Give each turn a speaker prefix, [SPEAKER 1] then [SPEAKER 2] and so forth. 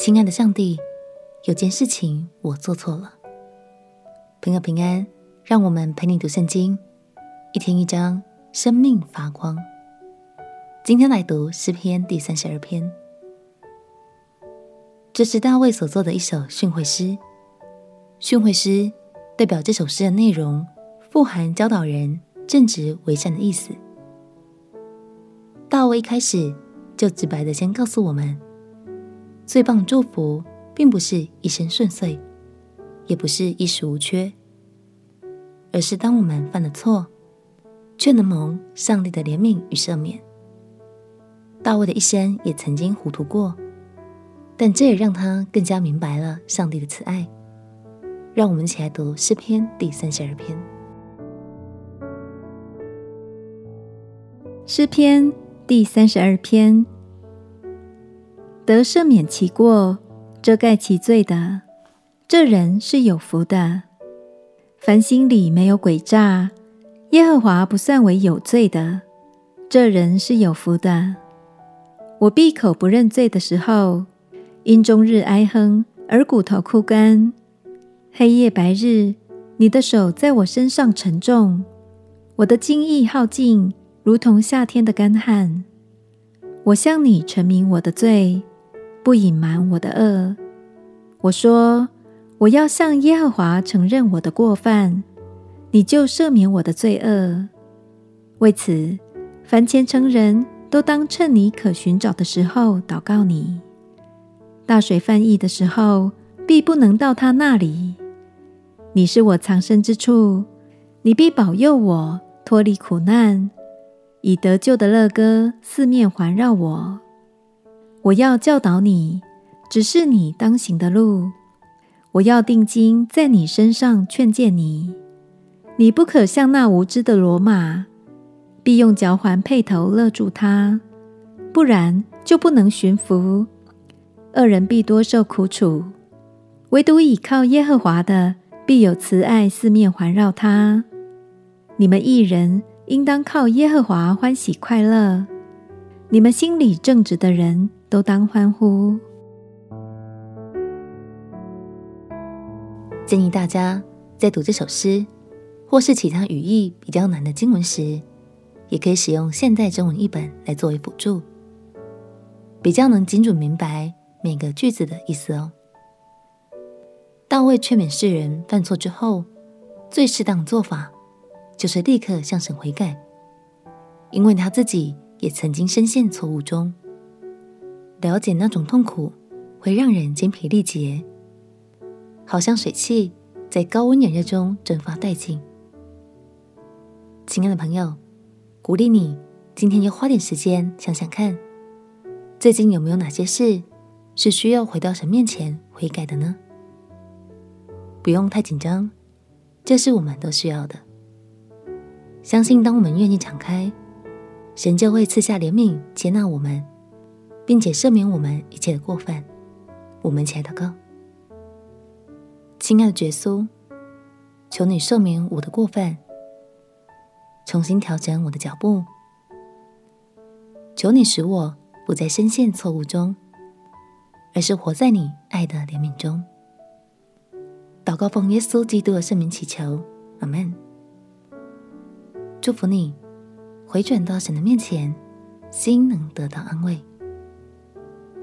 [SPEAKER 1] 亲爱的上帝，有件事情我做错了。朋友平安，让我们陪你读圣经，一天一章，生命发光。今天来读诗篇第三十二篇，这是大卫所作的一首训诲诗。训诲诗代表这首诗的内容，富含教导人正直为善的意思。大卫一开始就直白的先告诉我们。最棒的祝福，并不是一生顺遂，也不是衣食无缺，而是当我们犯了错，却能蒙上帝的怜悯与赦免。大卫的一生也曾经糊涂过，但这也让他更加明白了上帝的慈爱。让我们一起来读诗篇第三十二篇。
[SPEAKER 2] 诗篇第三十二篇。得赦免其过、遮盖其罪的，这人是有福的。凡心里没有诡诈，耶和华不算为有罪的，这人是有福的。我闭口不认罪的时候，因终日哀哼而骨头枯干，黑夜白日，你的手在我身上沉重，我的精意耗尽，如同夏天的干旱。我向你陈明我的罪。不隐瞒我的恶，我说我要向耶和华承认我的过犯，你就赦免我的罪恶。为此，凡虔诚人都当趁你可寻找的时候祷告你。大水泛溢的时候，必不能到他那里。你是我藏身之处，你必保佑我脱离苦难，以得救的乐歌四面环绕我。我要教导你，指示你当行的路。我要定睛在你身上劝诫你。你不可像那无知的骡马，必用嚼环配头勒住它，不然就不能驯服。恶人必多受苦楚，唯独倚靠耶和华的，必有慈爱四面环绕他。你们义人应当靠耶和华欢喜快乐。你们心里正直的人。都当欢呼。
[SPEAKER 1] 建议大家在读这首诗或是其他语义比较难的经文时，也可以使用现代中文译本来作为辅助，比较能精准明白每个句子的意思哦。大卫劝勉世人犯错之后，最适当的做法就是立刻向神悔改，因为他自己也曾经深陷错误中。了解那种痛苦会让人精疲力竭，好像水汽在高温炎热中蒸发殆尽。亲爱的朋友，鼓励你今天要花点时间想想看，最近有没有哪些事是需要回到神面前悔改的呢？不用太紧张，这是我们都需要的。相信当我们愿意敞开，神就会赐下怜悯，接纳我们。并且赦免我们一切的过犯。我们一起来祷告，亲爱的耶稣，求你赦免我的过犯，重新调整我的脚步。求你使我不再深陷错误中，而是活在你爱的怜悯中。祷告奉耶稣基督的圣名祈求，阿门。祝福你回转到神的面前，心能得到安慰。